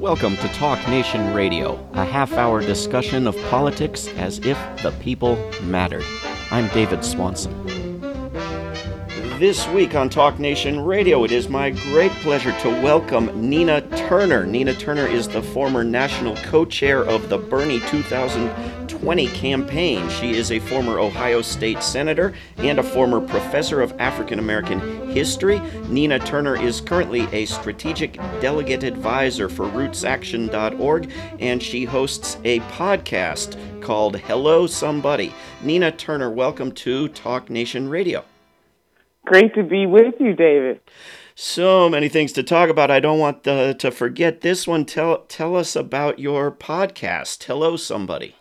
Welcome to Talk Nation Radio, a half hour discussion of politics as if the people mattered. I'm David Swanson. This week on Talk Nation Radio, it is my great pleasure to welcome Nina Turner. Nina Turner is the former national co chair of the Bernie 2020 campaign. She is a former Ohio State Senator and a former professor of African American history. Nina Turner is currently a strategic delegate advisor for rootsaction.org, and she hosts a podcast called Hello Somebody. Nina Turner, welcome to Talk Nation Radio. Great to be with you, David. So many things to talk about. I don't want the, to forget this one. Tell tell us about your podcast. Hello, somebody.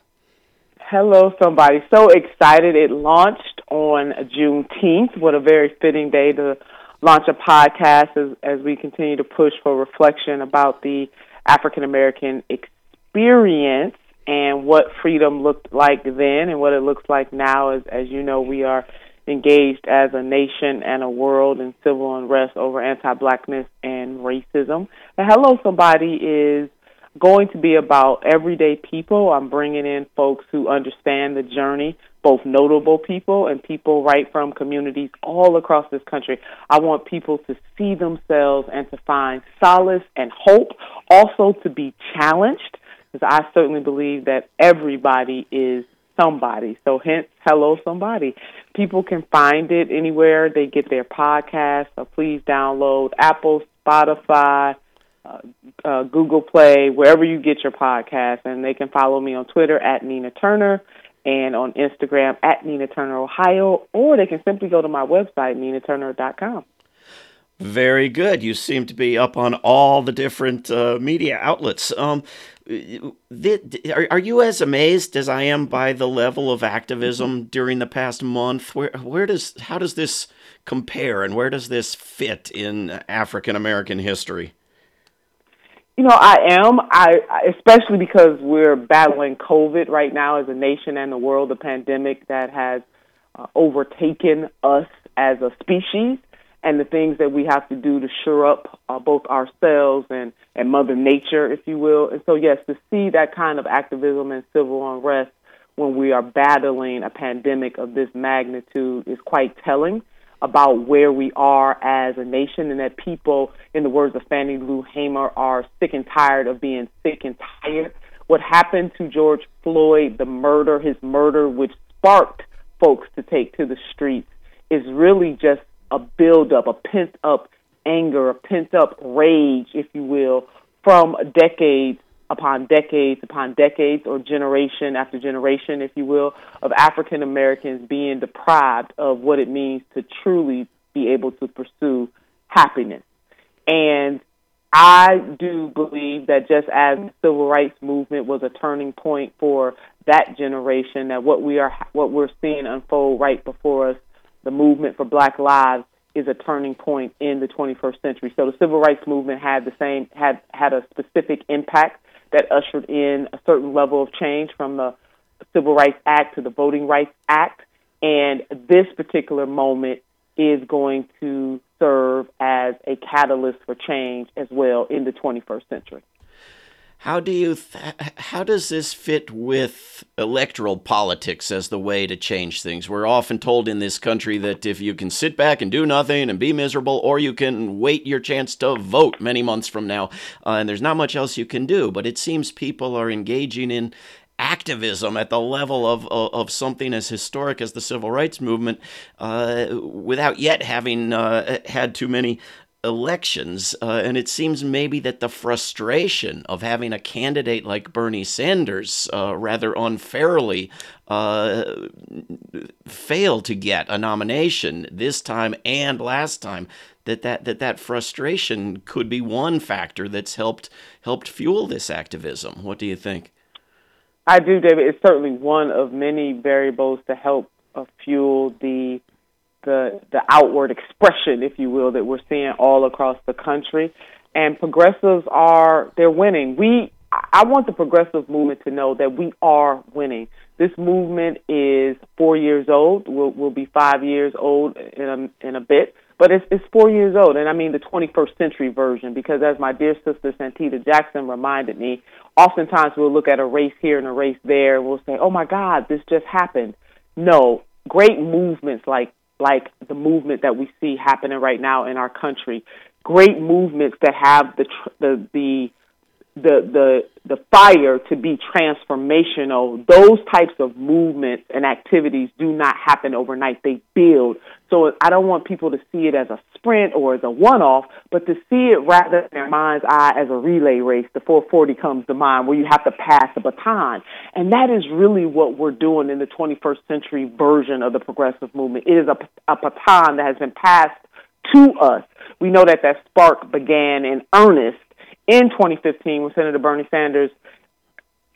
Hello, somebody. So excited! It launched on Juneteenth. What a very fitting day to launch a podcast as, as we continue to push for reflection about the African American experience and what freedom looked like then and what it looks like now. As, as you know, we are engaged as a nation and a world in civil unrest over anti-blackness and racism. The Hello Somebody is going to be about everyday people. I'm bringing in folks who understand the journey, both notable people and people right from communities all across this country. I want people to see themselves and to find solace and hope, also to be challenged, because I certainly believe that everybody is somebody. So hence, hello somebody. People can find it anywhere they get their podcast. So please download Apple, Spotify, uh, uh, Google Play, wherever you get your podcast, and they can follow me on Twitter at Nina Turner and on Instagram at Nina Turner Ohio, or they can simply go to my website ninaturner.com. Very good. You seem to be up on all the different uh, media outlets. Um, are, are you as amazed as I am by the level of activism during the past month? Where where does how does this compare, and where does this fit in African American history? You know, I am. I especially because we're battling COVID right now as a nation and the world, the pandemic that has uh, overtaken us as a species and the things that we have to do to shore up uh, both ourselves and, and Mother Nature, if you will. And so, yes, to see that kind of activism and civil unrest when we are battling a pandemic of this magnitude is quite telling about where we are as a nation and that people, in the words of Fannie Lou Hamer, are sick and tired of being sick and tired. What happened to George Floyd, the murder, his murder, which sparked folks to take to the streets, is really just a buildup, a pent up anger, a pent up rage, if you will, from decades upon decades upon decades, or generation after generation, if you will, of African Americans being deprived of what it means to truly be able to pursue happiness. And I do believe that just as the civil rights movement was a turning point for that generation, that what we are what we're seeing unfold right before us the movement for Black Lives is a turning point in the 21st century. So the civil rights movement had the same had had a specific impact that ushered in a certain level of change from the Civil Rights Act to the Voting Rights Act, and this particular moment is going to serve as a catalyst for change as well in the 21st century. How do you th- how does this fit with electoral politics as the way to change things? We're often told in this country that if you can sit back and do nothing and be miserable, or you can wait your chance to vote many months from now, uh, and there's not much else you can do. But it seems people are engaging in activism at the level of, of, of, something as historic as the civil rights movement uh, without yet having uh, had too many elections. Uh, and it seems maybe that the frustration of having a candidate like Bernie Sanders uh, rather unfairly uh, fail to get a nomination this time and last time. That, that that that frustration could be one factor that's helped helped fuel this activism. What do you think? I do, David. It's certainly one of many variables to help uh, fuel the the the outward expression, if you will, that we're seeing all across the country. And progressives are they're winning. We I want the progressive movement to know that we are winning. This movement is four years old. Will will be five years old in a in a bit. but it's it's four years old, and I mean the 21st century version because as my dear sister Santita Jackson reminded me, oftentimes we'll look at a race here and a race there, and we'll say, "Oh my God, this just happened." No, great movements like like the movement that we see happening right now in our country, great movements that have the tr- the the the the the fire to be transformational. Those types of movements and activities do not happen overnight. They build so i don't want people to see it as a sprint or as a one off but to see it rather in their mind's eye as a relay race the 440 comes to mind where you have to pass a baton. And that is really what we're doing in the 21st century version of the progressive movement. It is a, a baton that has been passed to us. We know that that spark began in earnest in 2015 when Senator Bernie Sanders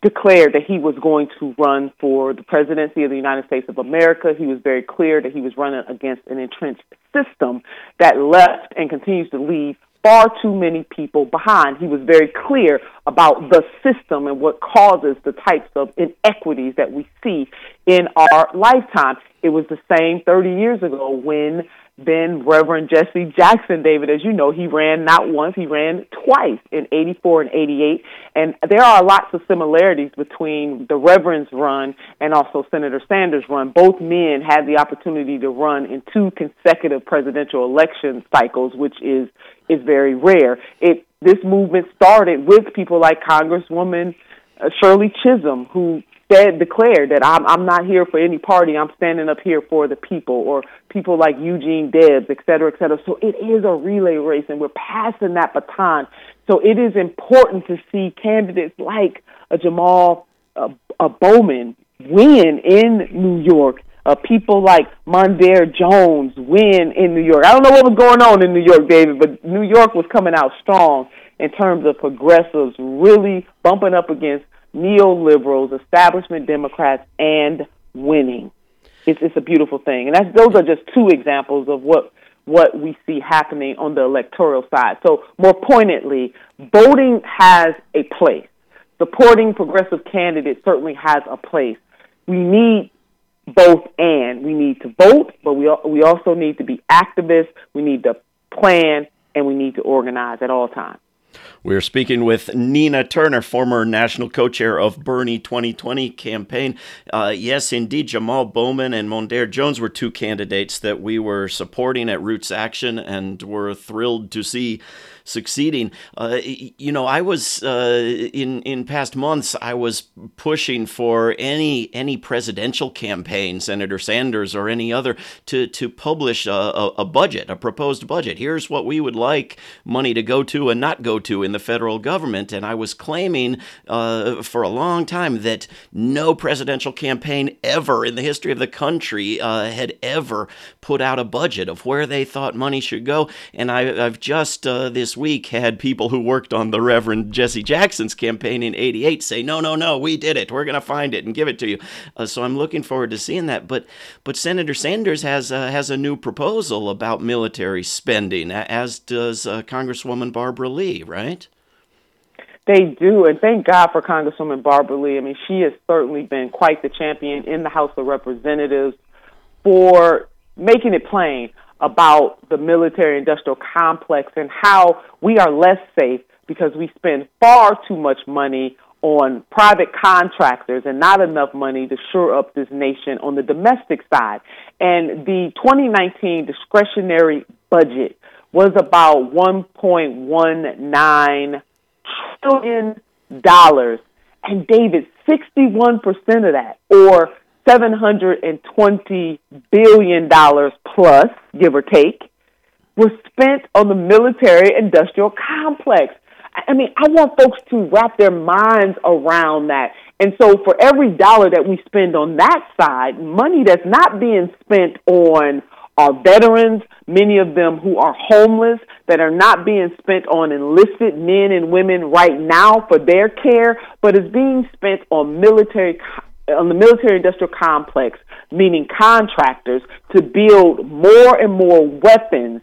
declared that he was going to run for the presidency of the United States of America. He was very clear that he was running against an entrenched system that left and continues to leave far too many people behind. He was very clear about the system and what causes the types of inequities that we see in our lifetime. It was the same 30 years ago when then Reverend Jesse Jackson, David, as you know, he ran not once, he ran twice in 84 and 88. And there are lots of similarities between the Reverend's run and also Senator Sanders' run. Both men had the opportunity to run in two consecutive presidential election cycles, which is, is very rare. It, this movement started with people like Congresswoman uh, Shirley Chisholm, who said declared that I'm I'm not here for any party. I'm standing up here for the people, or people like Eugene Debs, et cetera, et cetera. So it is a relay race, and we're passing that baton. So it is important to see candidates like a Jamal uh, a Bowman win in New York. Uh, people like Mondaire Jones win in New York. I don't know what was going on in New York, David, but New York was coming out strong in terms of progressives really bumping up against neoliberals, establishment Democrats, and winning. It's, it's a beautiful thing, and that's those are just two examples of what what we see happening on the electoral side. So more pointedly, voting has a place. Supporting progressive candidates certainly has a place. We need both and. We need to vote, but we we also need to be activists. We need to plan, and we need to organize at all times. We're speaking with Nina Turner, former national co chair of Bernie 2020 campaign. Uh, yes, indeed, Jamal Bowman and Mondaire Jones were two candidates that we were supporting at Roots Action and were thrilled to see succeeding. Uh, you know, I was uh, in in past months. I was pushing for any any presidential campaign, Senator Sanders or any other, to to publish a, a, a budget, a proposed budget. Here's what we would like money to go to and not go to in the federal government. And I was claiming uh, for a long time that no presidential campaign ever in the history of the country uh, had ever put out a budget of where they thought money should go. And I, have just uh, this week had people who worked on the Reverend Jesse Jackson's campaign in 88 say, no, no, no, we did it. We're going to find it and give it to you. Uh, so I'm looking forward to seeing that. But but Senator Sanders has, uh, has a new proposal about military spending, as does uh, Congresswoman Barbara Lee, right? They do, and thank God for Congresswoman Barbara Lee. I mean, she has certainly been quite the champion in the House of Representatives for making it plain about the military industrial complex and how we are less safe because we spend far too much money on private contractors and not enough money to shore up this nation on the domestic side. And the 2019 discretionary budget was about 1.19 trillion dollars. And David, 61% of that, or $720 billion plus, give or take, was spent on the military industrial complex. I mean, I want folks to wrap their minds around that. And so for every dollar that we spend on that side, money that's not being spent on our veterans, many of them who are homeless, that are not being spent on enlisted men and women right now for their care, but is being spent on military on the military industrial complex, meaning contractors, to build more and more weapons.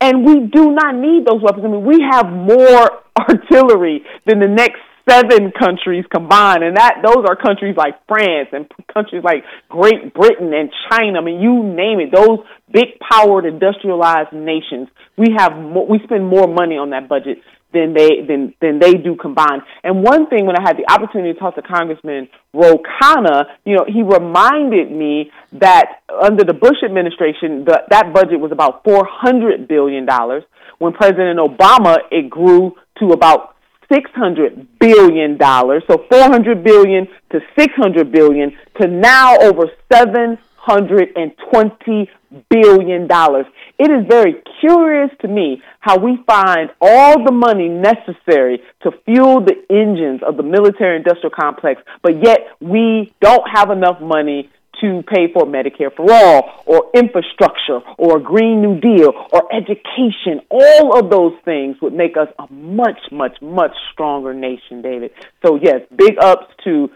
And we do not need those weapons. I mean, we have more artillery than the next seven countries combined, and that those are countries like France and countries like Great Britain and China. I mean, you name it. Those big powered industrialized nations. We have we spend more money on that budget than they than than they do combined. And one thing when I had the opportunity to talk to Congressman Ro Khanna, you know, he reminded me that under the Bush administration, the, that budget was about four hundred billion dollars. When President Obama, it grew to about six hundred billion dollars. So four hundred billion to six hundred billion to now over seven hundred and twenty billion dollars. It is very curious to me how we find all the money necessary to fuel the engines of the military industrial complex, but yet we don't have enough money to pay for Medicare for all or infrastructure or a Green New Deal or education. All of those things would make us a much, much, much stronger nation, David. So yes, big ups to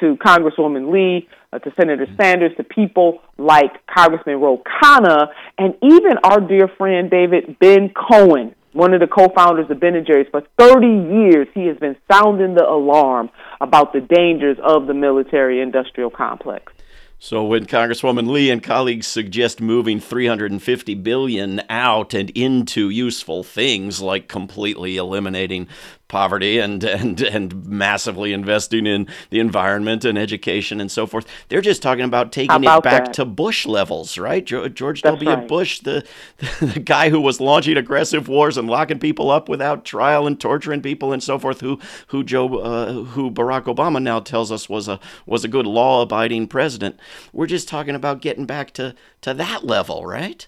to Congresswoman Lee, uh, to Senator Sanders, to people like Congressman Ro Khanna, and even our dear friend David Ben Cohen, one of the co-founders of Ben Jerry's. For 30 years, he has been sounding the alarm about the dangers of the military-industrial complex. So when Congresswoman Lee and colleagues suggest moving 350 billion out and into useful things like completely eliminating poverty and, and, and massively investing in the environment and education and so forth. They're just talking about taking about it back that? to Bush levels, right? George That's W. right. Bush, the, the guy who was launching aggressive wars and locking people up without trial and torturing people and so forth, who who Joe uh, who Barack Obama now tells us was a was a good law-abiding president. We're just talking about getting back to to that level, right?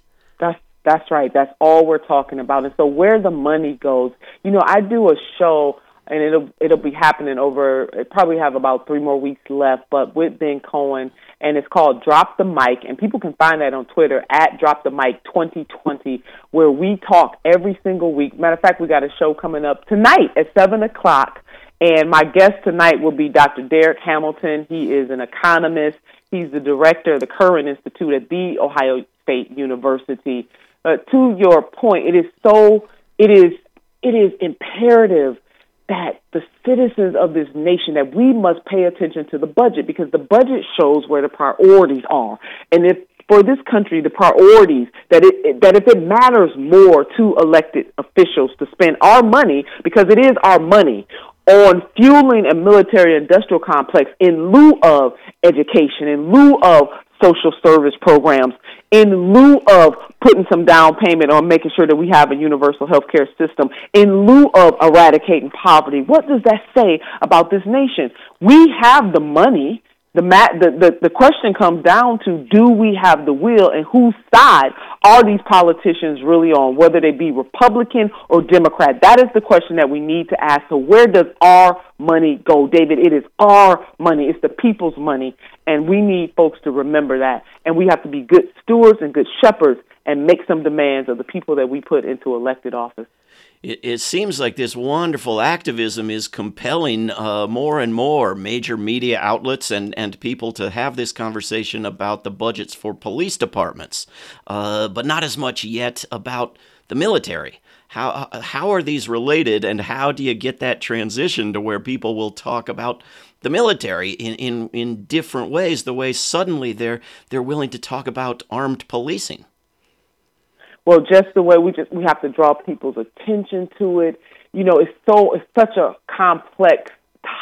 That's right. That's all we're talking about. And so where the money goes, you know, I do a show and it'll it'll be happening over it probably have about three more weeks left, but with Ben Cohen and it's called Drop the Mic and people can find that on Twitter at Drop the Mic twenty twenty where we talk every single week. Matter of fact we got a show coming up tonight at seven o'clock and my guest tonight will be Dr. Darrick Hamilton. He is an economist. He's the director of the Kirwan Institute at the Ohio State University. Uh, to your point, it is so it is it is imperative that the citizens of this nation that we must pay attention to the budget because the budget shows where the priorities are. And if for this country the priorities that it that if it matters more to elected officials to spend our money because it is our money on fueling a military industrial complex in lieu of education, in lieu of social service programs, in lieu of putting some down payment on making sure that we have a universal health care system, in lieu of eradicating poverty. What does that say about this nation? We have the money. The, the, the, the question comes down to do we have the will and whose side are these politicians really on, whether they be Republican or Democrat? That is the question that we need to ask. So, where does our money go, David? It is our money, it's the people's money, and we need folks to remember that. And we have to be good stewards and good shepherds and make some demands of the people that we put into elected office it, it seems like this wonderful activism is compelling uh, more and more major media outlets and, and people to have this conversation about the budgets for police departments, uh, but not as much yet about the military. How, how are these related, and how do you get that transition to where people will talk about the military in, in, in different ways, the way suddenly they're, they're willing to talk about armed policing? Well, just the way we just we have to draw people's attention to it. You know, it's so it's such a complex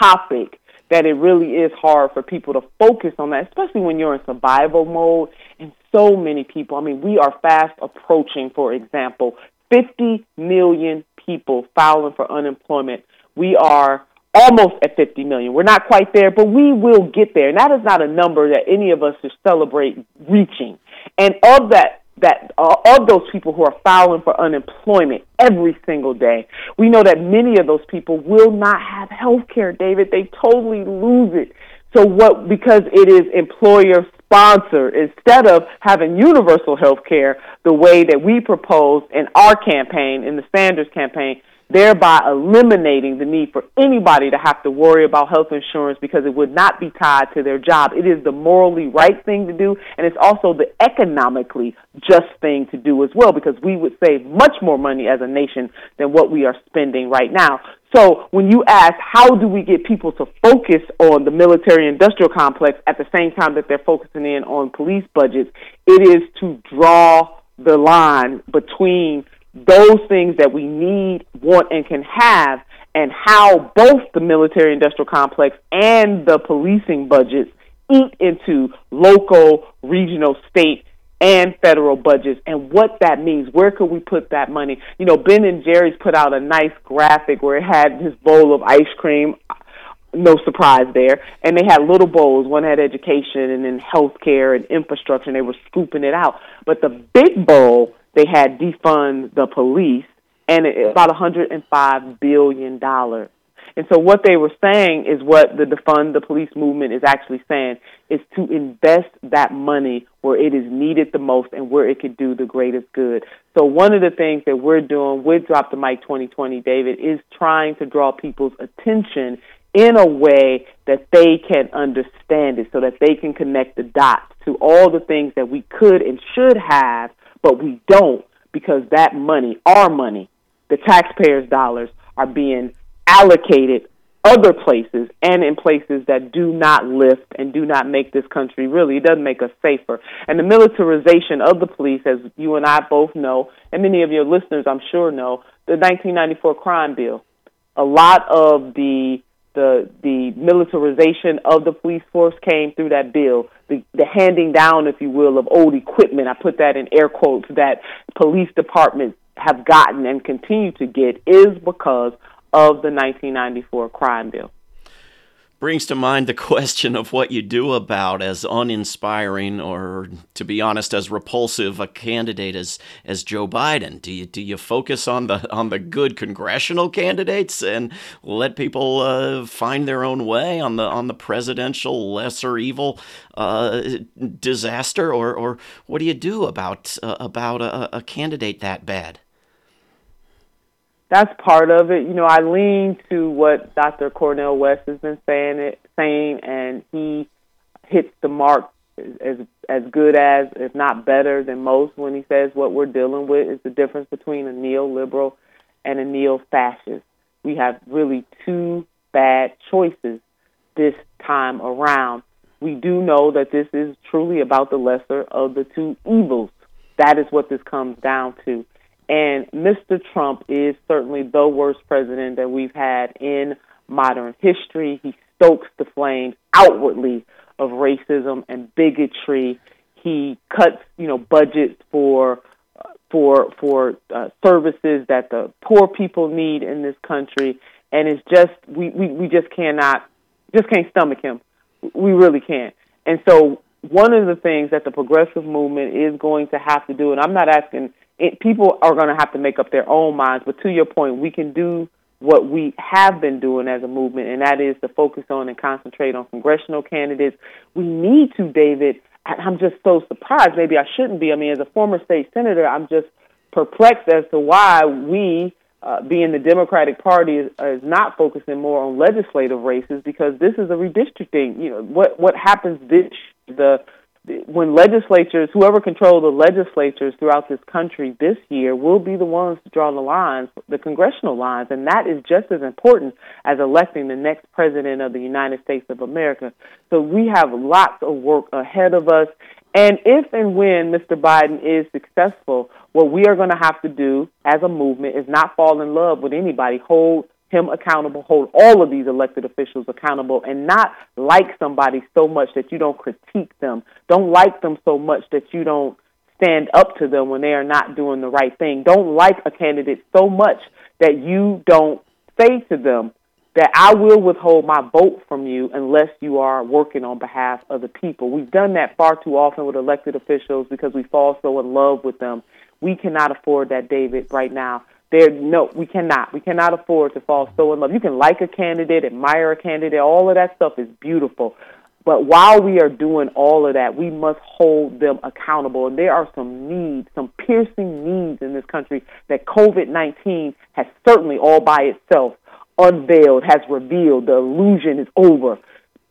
topic that it really is hard for people to focus on that, especially when you're in survival mode. And so many people, I mean, we are fast approaching, for example, 50 million people filing for unemployment. We are almost at 50 million. We're not quite there, but we will get there. And that is not a number that any of us should celebrate reaching. And of that that uh, of those people who are filing for unemployment every single day, we know that many of those people will not have health care, David. They totally lose it. So what because it is employer sponsored instead of having universal health care the way that we proposed in our campaign, in the Sanders campaign, thereby eliminating the need for anybody to have to worry about health insurance because it would not be tied to their job. It is the morally right thing to do, and it's also the economically just thing to do as well because we would save much more money as a nation than what we are spending right now. So when you ask how do we get people to focus on the military industrial complex at the same time that they're focusing in on police budgets, it is to draw the line between those things that we need, want, and can have, and how both the military industrial complex and the policing budgets eat into local, regional, state, and federal budgets and what that means. Where could we put that money? You know, Ben and Jerry's put out a nice graphic where it had this bowl of ice cream. No surprise there. And they had little bowls. One had education and then healthcare and infrastructure, and they were scooping it out. But the big bowl, they had defund the police, and it, about $105 billion and so what they were saying is what the defund the police movement is actually saying is to invest that money where it is needed the most and where it could do the greatest good. So one of the things that we're doing with Drop the Mic 2020, David, is trying to draw people's attention in a way that they can understand it so that they can connect the dots to all the things that we could and should have, but we don't because that money, our money, the taxpayers' dollars, are being allocated other places and in places that do not lift and do not make this country really, it doesn't make us safer. And the militarization of the police, as you and I both know, and many of your listeners I'm sure know, the 1994 crime bill. A lot of the the the militarization of the police force came through that bill. The, the handing down, if you will, of old equipment. I put that in air quotes that police departments have gotten and continue to get is because of the 1994 crime bill. Brings to mind the question of what you do about as uninspiring or, to be honest, as repulsive a candidate as, as Joe Biden. Do you do you focus on the on the good congressional candidates and let people uh, find their own way on the on the presidential lesser evil uh, disaster, or or what do you do about uh, about a, a candidate that bad? That's part of it. You know, I lean to what Dr. Cornel West has been saying it saying and he hits the mark as as good as, if not better than most when he says what we're dealing with is the difference between a neoliberal and a neo-fascist. We have really two bad choices this time around. We do know that this is truly about the lesser of the two evils. That is what this comes down to. And Mr. Trump is certainly the worst president that we've had in modern history. He stokes the flames outwardly of racism and bigotry. He cuts, you know, budgets for for for uh, services that the poor people need in this country, and it's just we, we we just cannot just can't stomach him. We really can't. And so one of the things that the progressive movement is going to have to do, and I'm not asking it, people are going to have to make up their own minds. But to your point, we can do what we have been doing as a movement, and that is to focus on and concentrate on congressional candidates. We need to, David. I'm just so surprised. Maybe I shouldn't be. I mean, as a former state senator, I'm just perplexed as to why we, uh, being the Democratic Party, is, is not focusing more on legislative races because this is a redistricting. You know, what what happens this the when legislatures, whoever controls the legislatures throughout this country this year, will be the ones to draw the lines, the congressional lines, and that is just as important as electing the next president of the United States of America. So we have lots of work ahead of us. And if and when Mr. Biden is successful, what we are going to have to do as a movement is not fall in love with anybody, hold him accountable, hold all of these elected officials accountable, and not like somebody so much that you don't critique them. Don't like them so much that you don't stand up to them when they are not doing the right thing. Don't like a candidate so much that you don't say to them that I will withhold my vote from you unless you are working on behalf of the people. We've done that far too often with elected officials because we fall so in love with them. We cannot afford that, David, right now. There, no, we cannot. We cannot afford to fall so in love. You can like a candidate, admire a candidate, all of that stuff is beautiful. But while we are doing all of that, we must hold them accountable. And there are some needs, some piercing needs in this country that COVID 19 has certainly all by itself unveiled, has revealed. The illusion is over.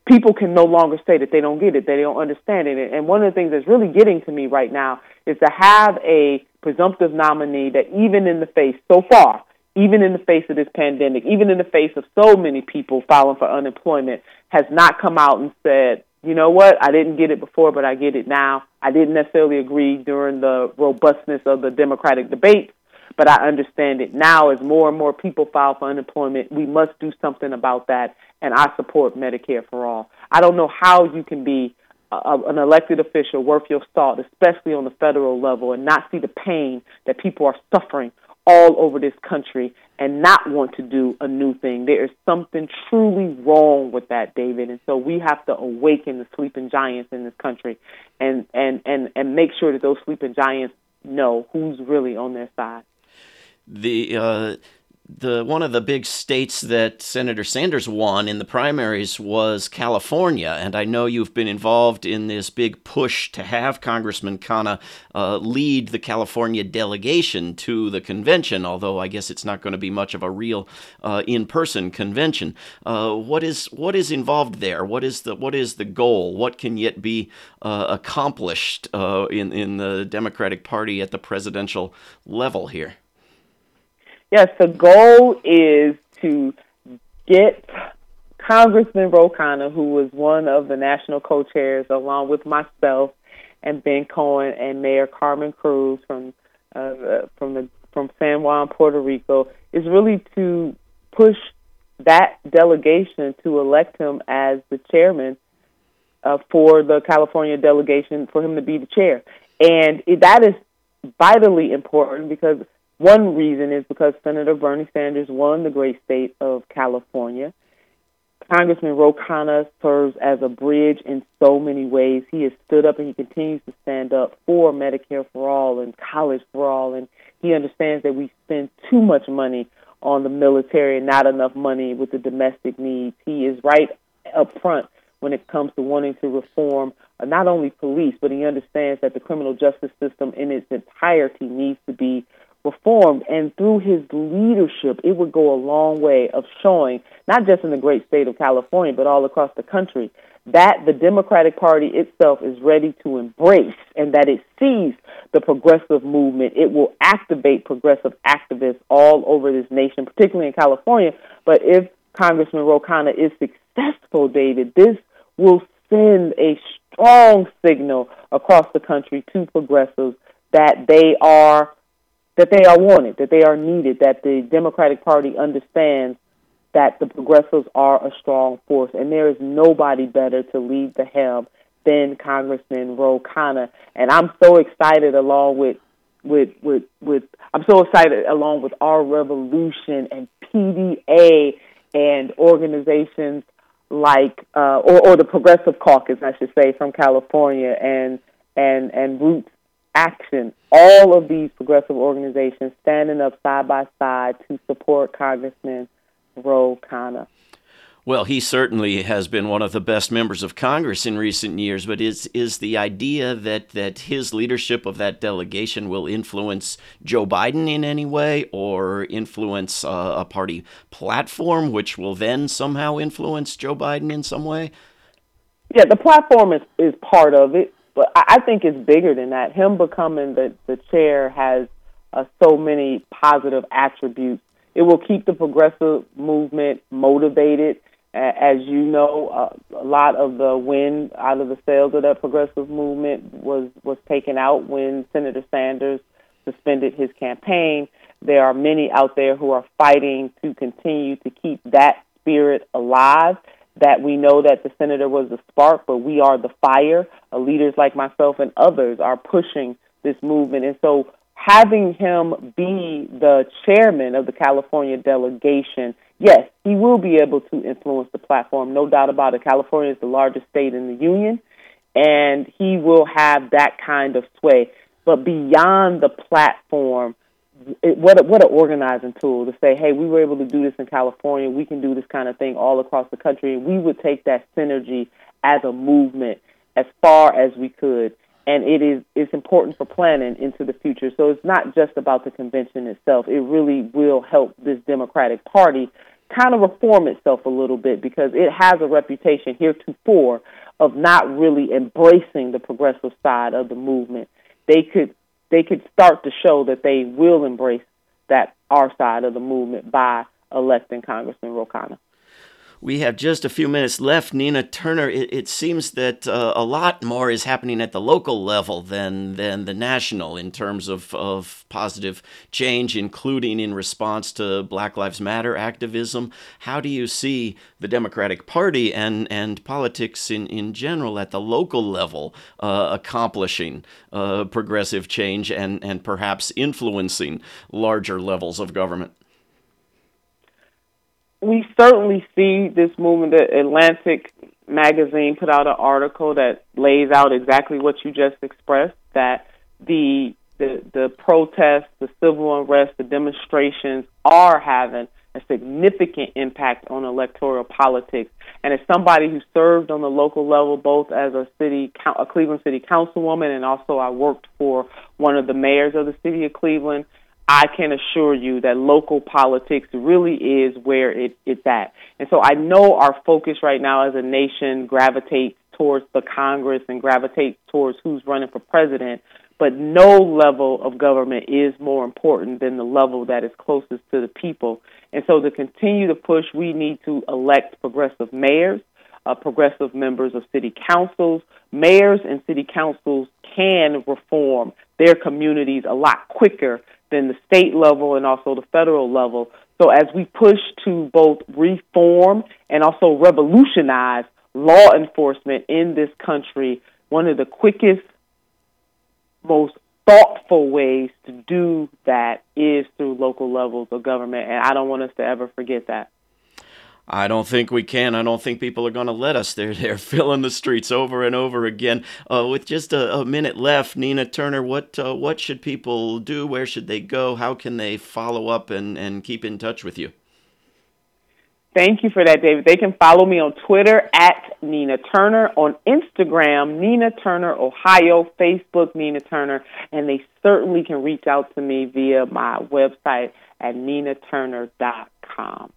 People can no longer say that they don't get it, they don't understand it. And one of the things that's really getting to me right now is to have a presumptive nominee that, even in the face, so far, even in the face of this pandemic, even in the face of so many people filing for unemployment, has not come out and said, you know what, I didn't get it before, but I get it now. I didn't necessarily agree during the robustness of the Democratic debate, but I understand it now as more and more people file for unemployment. We must do something about that, and I support Medicare for all. I don't know how you can be a, an elected official worth your salt, especially on the federal level, and not see the pain that people are suffering all over this country and not want to do a new thing. There is something truly wrong with that, David. And so we have to awaken the sleeping giants in this country and, and, and, and make sure that those sleeping giants know who's really on their side. The uh, the one of the big states that Senator Sanders won in the primaries was California, and I know you've been involved in this big push to have Congressman Khanna uh, lead the California delegation to the convention. Although I guess it's not going to be much of a real uh, in-person convention. Uh, what is what is involved there? What is the what is the goal? What can yet be uh, accomplished uh, in in the Democratic Party at the presidential level here? Yes, the goal is to get Congressman Ro Khanna, who was one of the national co-chairs, along with myself and Ben Cohen and Mayor Carmen Cruz from uh, from the from San Juan, Puerto Rico, is really to push that delegation to elect him as the chairman uh, for the California delegation, for him to be the chair, and that is vitally important because one reason is because Senator Bernie Sanders won the great state of California. Congressman Ro Khanna serves as a bridge in so many ways. He has stood up and he continues to stand up for Medicare for all and college for all. And he understands that we spend too much money on the military and not enough money with the domestic needs. He is right up front when it comes to wanting to reform uh, not only police, but he understands that the criminal justice system in its entirety needs to be reformed. And through his leadership, it would go a long way of showing, not just in the great state of California, but all across the country, that the Democratic Party itself is ready to embrace and that it sees the progressive movement. It will activate progressive activists all over this nation, particularly in California. But if Congressman Ro Khanna is successful, David, this will send a strong signal across the country to progressives that they are that they are wanted, that they are needed, that the Democratic Party understands that the progressives are a strong force, and there is nobody better to lead the helm than Congressman Ro Khanna. And I'm so excited along with with with with I'm so excited along with our revolution and PDA and organizations like uh, or, or the Progressive Caucus, I should say, from California and and and Roots action, all of these progressive organizations standing up side by side to support Congressman Ro Khanna. Well, he certainly has been one of the best members of Congress in recent years, but is is the idea that, that his leadership of that delegation will influence Joe Biden in any way or influence uh, a party platform, which will then somehow influence Joe Biden in some way? Yeah, the platform is, is part of it. But I think it's bigger than that. Him becoming the, the chair has uh, so many positive attributes. It will keep the progressive movement motivated. As you know, uh, a lot of the wind out of the sails of that progressive movement was was taken out when Senator Sanders suspended his campaign. There are many out there who are fighting to continue to keep that spirit alive that we know that the senator was the spark, but we are the fire. Uh, leaders like myself and others are pushing this movement. And so having him be the chairman of the California delegation, yes, he will be able to influence the platform. No doubt about it. California is the largest state in the union, and he will have that kind of sway. But beyond the platform, it, what a, what an organizing tool to say, hey, we were able to do this in California. We can do this kind of thing all across the country, and we would take that synergy as a movement as far as we could. And it is it's important for planning into the future. So it's not just about the convention itself. It really will help this Democratic Party kind of reform itself a little bit because it has a reputation heretofore of not really embracing the progressive side of the movement. They could they could start to show that they will embrace that our side of the movement by electing Congressman Ro Khanna. We have just a few minutes left. Nina Turner, it, it seems that uh, a lot more is happening at the local level than, than the national in terms of, of positive change, including in response to Black Lives Matter activism. How do you see the Democratic Party and, and politics in, in general at the local level uh, accomplishing uh, progressive change and, and perhaps influencing larger levels of government? We certainly see this movement. The Atlantic magazine put out an article that lays out exactly what you just expressed. That the the the protests, the civil unrest, the demonstrations are having a significant impact on electoral politics. And as somebody who served on the local level, both as a city, a Cleveland city councilwoman, and also I worked for one of the mayors of the city of Cleveland I can assure you that local politics really is where it, it's at. And so I know our focus right now as a nation gravitates towards the Congress and gravitates towards who's running for president, but no level of government is more important than the level that is closest to the people. And so to continue to push, we need to elect progressive mayors, uh, progressive members of city councils. Mayors and city councils can reform their communities a lot quicker than the state level and also the federal level. So as we push to both reform and also revolutionize law enforcement in this country, one of the quickest, most thoughtful ways to do that is through local levels of government. And I don't want us to ever forget that. I don't think we can. I don't think people are going to let us. They're, they're filling the streets over and over again. Uh, with just a, a, minute left, Nina Turner, what uh, what should people do? Where should they go? How can they follow up and, and keep in touch with you? Thank you for that, David. They can follow me on Twitter at Nina Turner, on Instagram, Nina Turner Ohio, Facebook, Nina Turner, and they certainly can reach out to me via my website at ninaturner.com.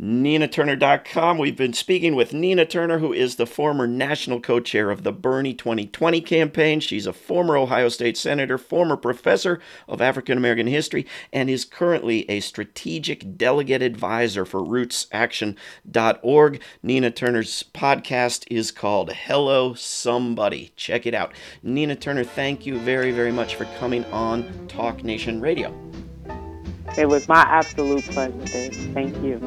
NinaTurner.com. We've been speaking with Nina Turner, who is the former national co chair of the Bernie 2020 campaign. She's a former Ohio State Senator, former professor of African American history, and is currently a strategic delegate advisor for RootsAction.org. Nina Turner's podcast is called Hello Somebody. Check it out. Nina Turner, thank you very, very much for coming on Talk Nation Radio. It was my absolute pleasure, Dave. Thank you.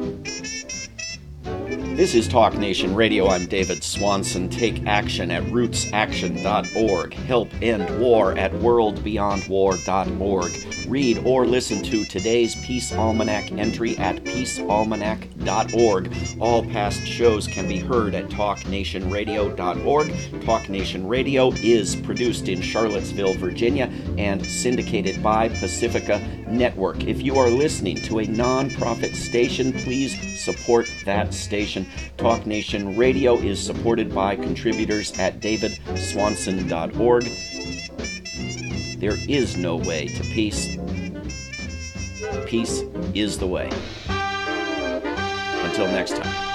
This is Talk Nation Radio. I'm David Swanson. Take action at rootsaction.org. Help end war at worldbeyondwar.org. Read or listen to today's Peace Almanac entry at peacealmanac.org. All past shows can be heard at talknationradio.org. Talk Nation Radio is produced in Charlottesville, Virginia, and syndicated by Pacifica Network. If you are listening to a nonprofit station, please support that station. Talk Nation Radio is supported by contributors at davidswanson.org. There is no way to peace. Peace is the way. Until next time.